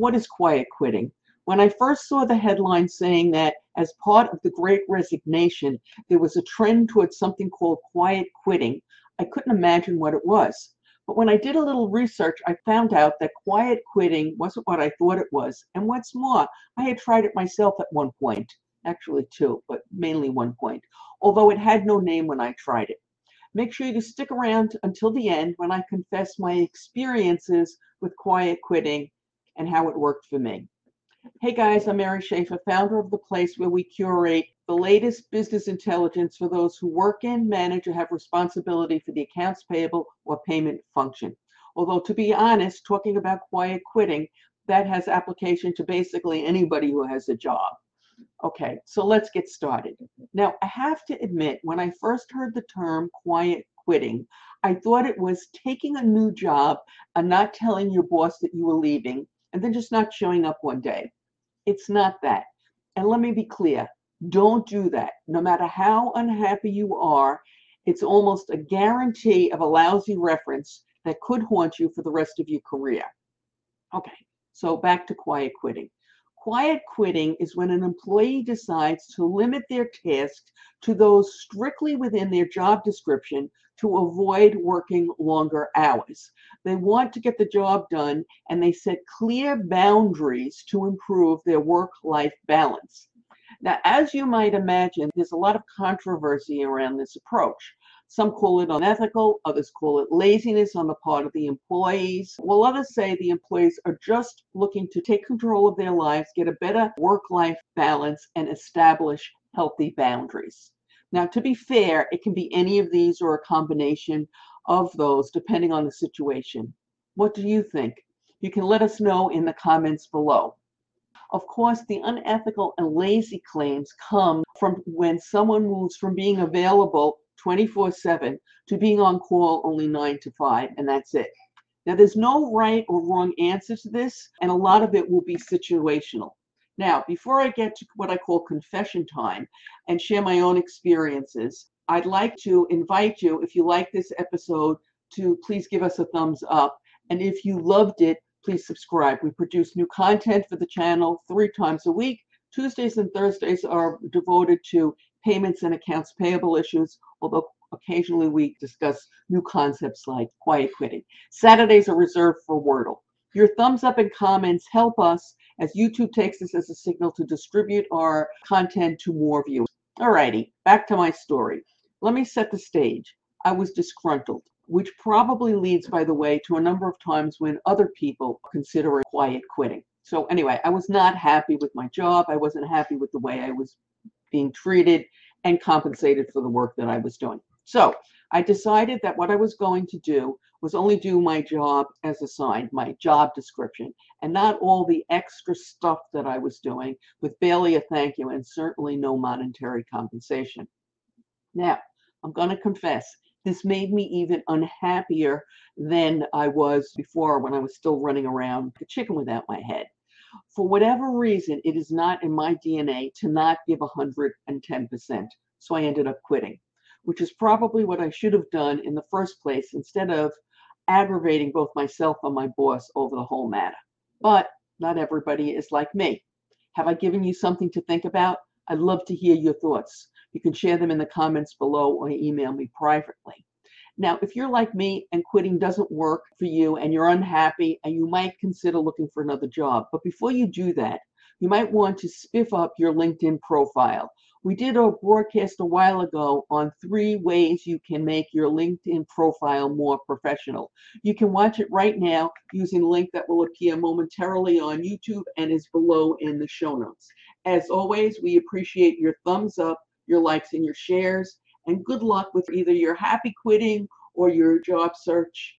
What is quiet quitting? When I first saw the headline saying that as part of the great resignation, there was a trend towards something called quiet quitting, I couldn't imagine what it was. But when I did a little research, I found out that quiet quitting wasn't what I thought it was. And what's more, I had tried it myself at one point, actually two, but mainly one point, although it had no name when I tried it. Make sure you stick around until the end when I confess my experiences with quiet quitting and how it worked for me. Hey guys, I'm Mary Schaeffer, founder of the place where we curate the latest business intelligence for those who work in, manage, or have responsibility for the accounts payable or payment function. Although, to be honest, talking about quiet quitting, that has application to basically anybody who has a job. Okay, so let's get started. Now, I have to admit, when I first heard the term quiet quitting, I thought it was taking a new job and not telling your boss that you were leaving and then just not showing up one day. It's not that. And let me be clear don't do that. No matter how unhappy you are, it's almost a guarantee of a lousy reference that could haunt you for the rest of your career. Okay, so back to quiet quitting. Quiet quitting is when an employee decides to limit their tasks to those strictly within their job description to avoid working longer hours. They want to get the job done and they set clear boundaries to improve their work life balance. Now, as you might imagine, there's a lot of controversy around this approach. Some call it unethical, others call it laziness on the part of the employees, while others say the employees are just looking to take control of their lives, get a better work life balance, and establish healthy boundaries. Now, to be fair, it can be any of these or a combination of those depending on the situation. What do you think? You can let us know in the comments below. Of course, the unethical and lazy claims come from when someone moves from being available 24 7 to being on call only 9 to 5, and that's it. Now, there's no right or wrong answer to this, and a lot of it will be situational. Now, before I get to what I call confession time and share my own experiences, I'd like to invite you, if you like this episode, to please give us a thumbs up. And if you loved it, please subscribe. We produce new content for the channel three times a week. Tuesdays and Thursdays are devoted to payments and accounts payable issues, although occasionally we discuss new concepts like quiet quitting. Saturdays are reserved for Wordle. Your thumbs up and comments help us as YouTube takes this as a signal to distribute our content to more viewers. Alrighty, back to my story. Let me set the stage. I was disgruntled, which probably leads, by the way, to a number of times when other people consider quiet quitting. So anyway, I was not happy with my job. I wasn't happy with the way I was being treated and compensated for the work that I was doing. So I decided that what I was going to do was only do my job as assigned, my job description, and not all the extra stuff that I was doing with barely a thank you and certainly no monetary compensation. Now, I'm going to confess, this made me even unhappier than I was before when I was still running around the chicken without my head. For whatever reason, it is not in my DNA to not give 110%. So I ended up quitting, which is probably what I should have done in the first place instead of aggravating both myself and my boss over the whole matter. But not everybody is like me. Have I given you something to think about? I'd love to hear your thoughts. You can share them in the comments below or email me privately. Now, if you're like me and quitting doesn't work for you and you're unhappy and you might consider looking for another job, but before you do that, you might want to spiff up your LinkedIn profile. We did a broadcast a while ago on three ways you can make your LinkedIn profile more professional. You can watch it right now using the link that will appear momentarily on YouTube and is below in the show notes. As always, we appreciate your thumbs up, your likes, and your shares and good luck with either your happy quitting or your job search.